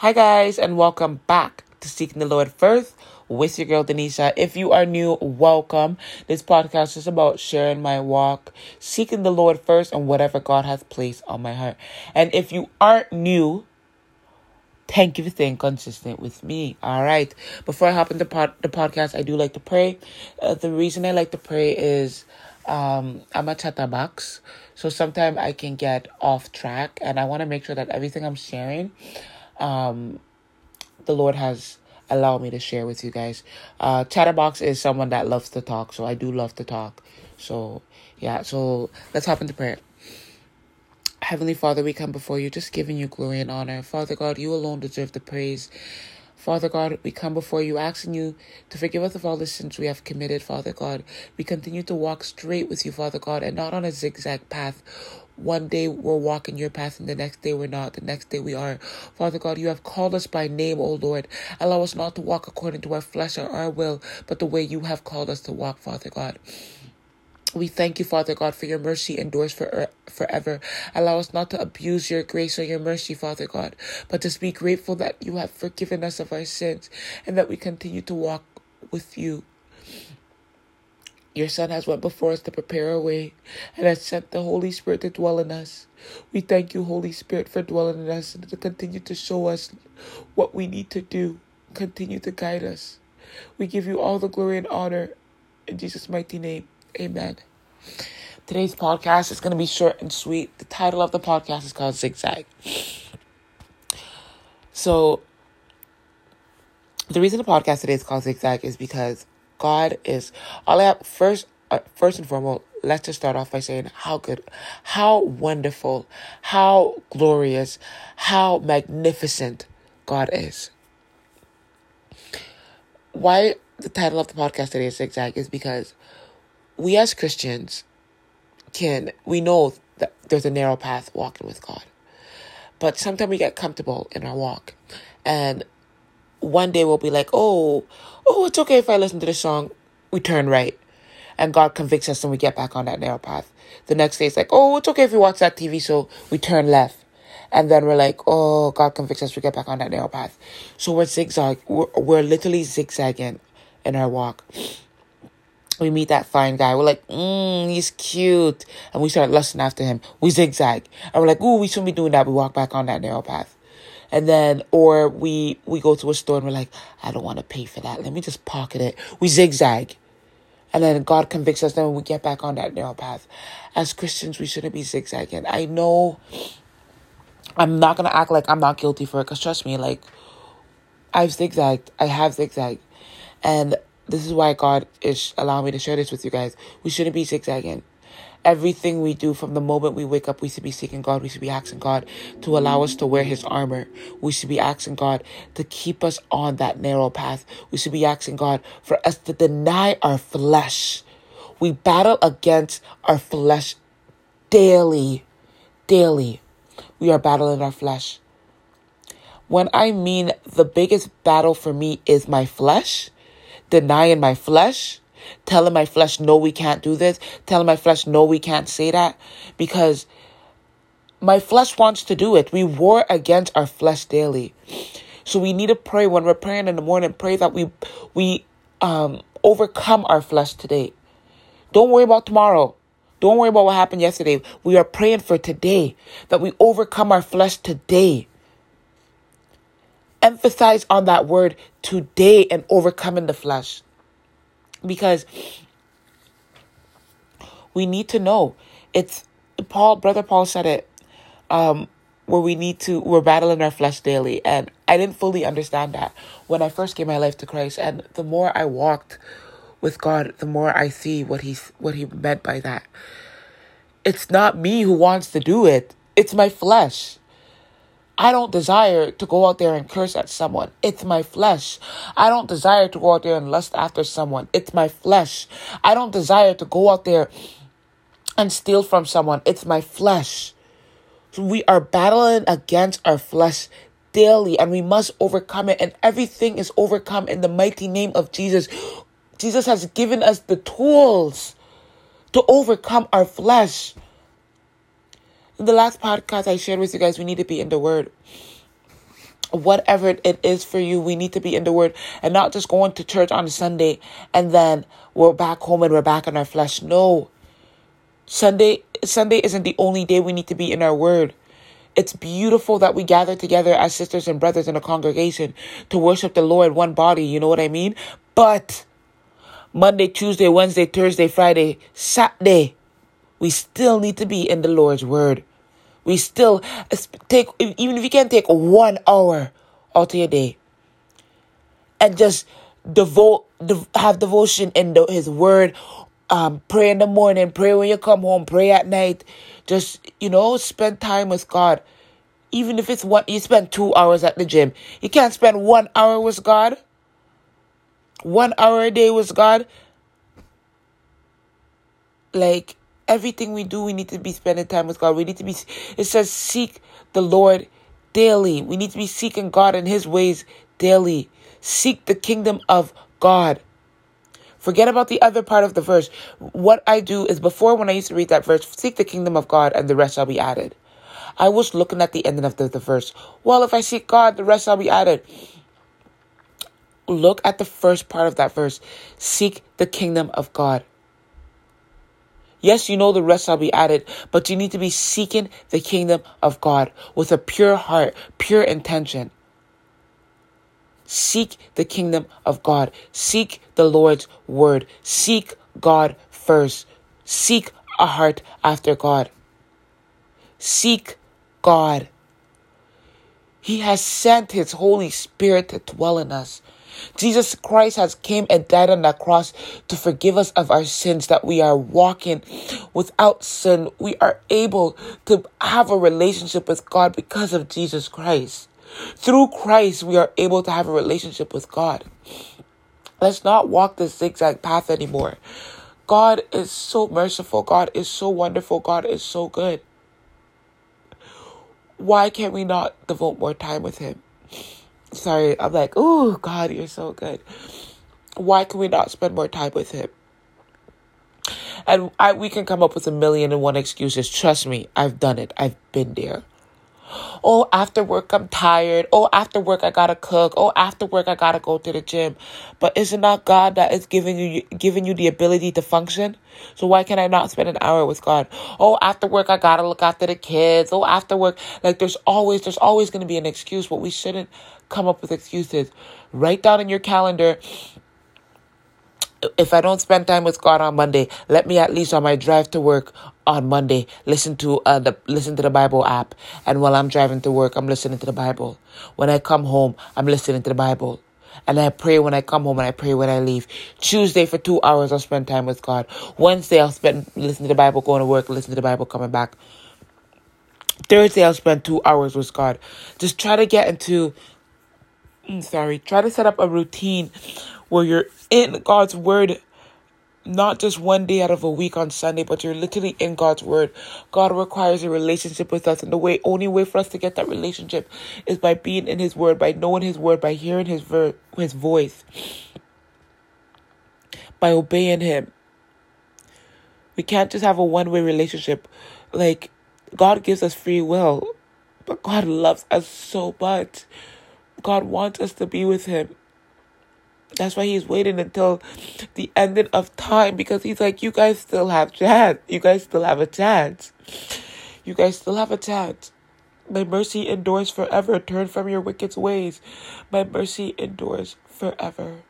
Hi, guys, and welcome back to Seeking the Lord First with your girl Denisha. If you are new, welcome. This podcast is about sharing my walk, seeking the Lord first, and whatever God has placed on my heart. And if you aren't new, thank you for staying consistent with me. All right. Before I hop into pod- the podcast, I do like to pray. Uh, the reason I like to pray is um, I'm a chatterbox, so sometimes I can get off track, and I want to make sure that everything I'm sharing, um, the Lord has allowed me to share with you guys. Uh, chatterbox is someone that loves to talk, so I do love to talk. So yeah, so let's hop into prayer. Heavenly Father, we come before you just giving you glory and honor. Father God, you alone deserve the praise. Father God, we come before you asking you to forgive us of all the sins we have committed, Father God. We continue to walk straight with you, Father God, and not on a zigzag path. One day we're walking your path, and the next day we're not. The next day we are. Father God, you have called us by name, O Lord. Allow us not to walk according to our flesh or our will, but the way you have called us to walk, Father God. We thank you, Father God, for your mercy endures for er, forever. Allow us not to abuse your grace or your mercy, Father God, but to be grateful that you have forgiven us of our sins and that we continue to walk with you. Your Son has went before us to prepare a way and has sent the Holy Spirit to dwell in us. We thank you, Holy Spirit, for dwelling in us and to continue to show us what we need to do. Continue to guide us. We give you all the glory and honor in Jesus' mighty name. Amen. Today's podcast is going to be short and sweet. The title of the podcast is called Zigzag. So, the reason the podcast today is called Zigzag is because God is all I have first. Uh, first and foremost, let's just start off by saying how good, how wonderful, how glorious, how magnificent God is. Why the title of the podcast today is Zigzag is because we as Christians can, we know that there's a narrow path walking with God. But sometimes we get comfortable in our walk. And one day we'll be like, oh, oh, it's okay if I listen to the song. We turn right. And God convicts us and we get back on that narrow path. The next day it's like, oh, it's okay if we watch that TV show. We turn left. And then we're like, oh, God convicts us. We get back on that narrow path. So we're zigzag. We're, we're literally zigzagging in our walk we meet that fine guy. We're like, mm, he's cute. And we start lusting after him. We zigzag. And we're like, ooh, we shouldn't be doing that. We walk back on that narrow path. And then, or we, we go to a store and we're like, I don't want to pay for that. Let me just pocket it. We zigzag. And then God convicts us, then we get back on that narrow path. As Christians, we shouldn't be zigzagging. I know I'm not to act like I'm not guilty for it, because trust me, like, I've zigzagged. I have zigzagged. And this is why God is allowing me to share this with you guys. We shouldn't be zigzagging. Everything we do from the moment we wake up, we should be seeking God. We should be asking God to allow us to wear His armor. We should be asking God to keep us on that narrow path. We should be asking God for us to deny our flesh. We battle against our flesh daily. Daily. We are battling our flesh. When I mean the biggest battle for me is my flesh, denying my flesh, telling my flesh, no, we can't do this, telling my flesh, no, we can't say that, because my flesh wants to do it. We war against our flesh daily. So we need to pray when we're praying in the morning, pray that we we um overcome our flesh today. Don't worry about tomorrow. Don't worry about what happened yesterday. We are praying for today that we overcome our flesh today emphasize on that word today and overcoming the flesh. Because we need to know it's Paul, brother Paul said it, um, where we need to, we're battling our flesh daily. And I didn't fully understand that when I first gave my life to Christ. And the more I walked with God, the more I see what he's, what he meant by that. It's not me who wants to do it. It's my flesh. I don't desire to go out there and curse at someone. It's my flesh. I don't desire to go out there and lust after someone. It's my flesh. I don't desire to go out there and steal from someone. It's my flesh. We are battling against our flesh daily and we must overcome it. And everything is overcome in the mighty name of Jesus. Jesus has given us the tools to overcome our flesh. The last podcast I shared with you guys, we need to be in the Word. whatever it is for you, we need to be in the Word and not just going to church on a Sunday and then we're back home and we're back in our flesh. No. Sunday Sunday isn't the only day we need to be in our Word. It's beautiful that we gather together as sisters and brothers in a congregation to worship the Lord, one body, you know what I mean? But Monday, Tuesday, Wednesday, Thursday, Friday, Saturday, we still need to be in the Lord's Word. We still take, even if you can't take one hour out of your day and just devote, have devotion in the, His Word, um, pray in the morning, pray when you come home, pray at night. Just, you know, spend time with God. Even if it's one, you spend two hours at the gym. You can't spend one hour with God. One hour a day with God. Like, everything we do, we need to be spending time with God. We need to be, it says, seek the Lord daily. We need to be seeking God and His ways daily. Seek the kingdom of God. Forget about the other part of the verse. What I do is before when I used to read that verse, seek the kingdom of God and the rest shall be added. I was looking at the ending of the, the verse. Well, if I seek God, the rest shall be added. Look at the first part of that verse. Seek the kingdom of God. Yes, you know the rest I'll be added, but you need to be seeking the kingdom of God with a pure heart, pure intention. Seek the kingdom of God. Seek the Lord's word. Seek God first. Seek a heart after God. Seek God. He has sent his Holy Spirit to dwell in us. Jesus Christ has came and died on that cross to forgive us of our sins that we are walking without sin. We are able to have a relationship with God because of Jesus Christ. Through Christ, we are able to have a relationship with God. Let's not walk the zigzag path anymore. God is so merciful. God is so wonderful. God is so good. Why can't we not devote more time with Him? Sorry, I'm like, oh, God, you're so good. Why can we not spend more time with Him? And I, we can come up with a million and one excuses. Trust me, I've done it. I've been there. Oh, after work, I'm tired. Oh, after work, I gotta cook. Oh, after work, I gotta go to the gym. But is it not God that is giving you giving you the ability to function? So why can I not spend an hour with God? Oh, after work, I gotta look after the kids. Oh, after work, like there's always there's always gonna be an excuse, but we shouldn't come up with excuses. Write down in your calendar if I don't spend time with God on Monday, let me at least on my drive to work on Monday listen to uh, the listen to the Bible app. And while I'm driving to work, I'm listening to the Bible. When I come home, I'm listening to the Bible. And I pray when I come home and I pray when I leave. Tuesday for two hours I'll spend time with God. Wednesday I'll spend listening to the Bible, going to work, listening to the Bible, coming back. Thursday I'll spend two hours with God. Just try to get into mm, sorry, try to set up a routine where you're in God's word not just one day out of a week on Sunday, but you're literally in God's word. God requires a relationship with us, and the way only way for us to get that relationship is by being in His word, by knowing His word, by hearing His ver- His voice, by obeying Him. We can't just have a one way relationship. Like God gives us free will, but God loves us so much. God wants us to be with Him. That's why he's waiting until the ending of time because he's like, you guys still have chance. You guys still have a chance. You guys still have a chance. My mercy endures forever. Turn from your wicked ways. My mercy endures forever.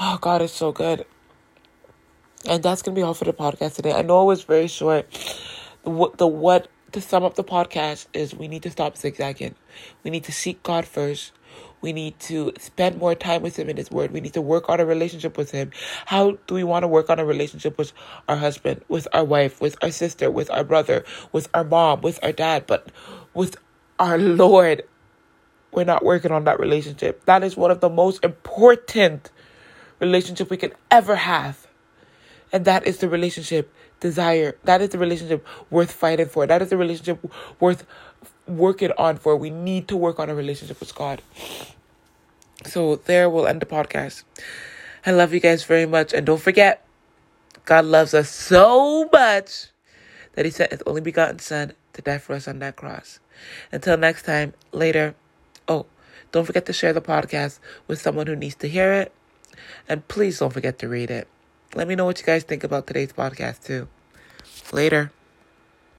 Oh, God is so good. And that's going to be all for the podcast today. I know it was very short. The, the what to sum up the podcast is we need to stop zigzagging. We need to seek God first. We need to spend more time with Him in His Word. We need to work on a relationship with Him. How do we want to work on a relationship with our husband, with our wife, with our sister, with our brother, with our mom, with our dad, but with our Lord? We're not working on that relationship. That is one of the most important relationship we can ever have. And that is the relationship desire. That is the relationship worth fighting for. That is the relationship worth working on for. We need to work on a relationship with God. So there we'll end the podcast. I love you guys very much. And don't forget, God loves us so much that He sent His only begotten Son to die for us on that cross. Until next time, later. Oh, don't forget to share the podcast with someone who needs to hear it. And please don't forget to read it. Let me know what you guys think about today's podcast, too. Later.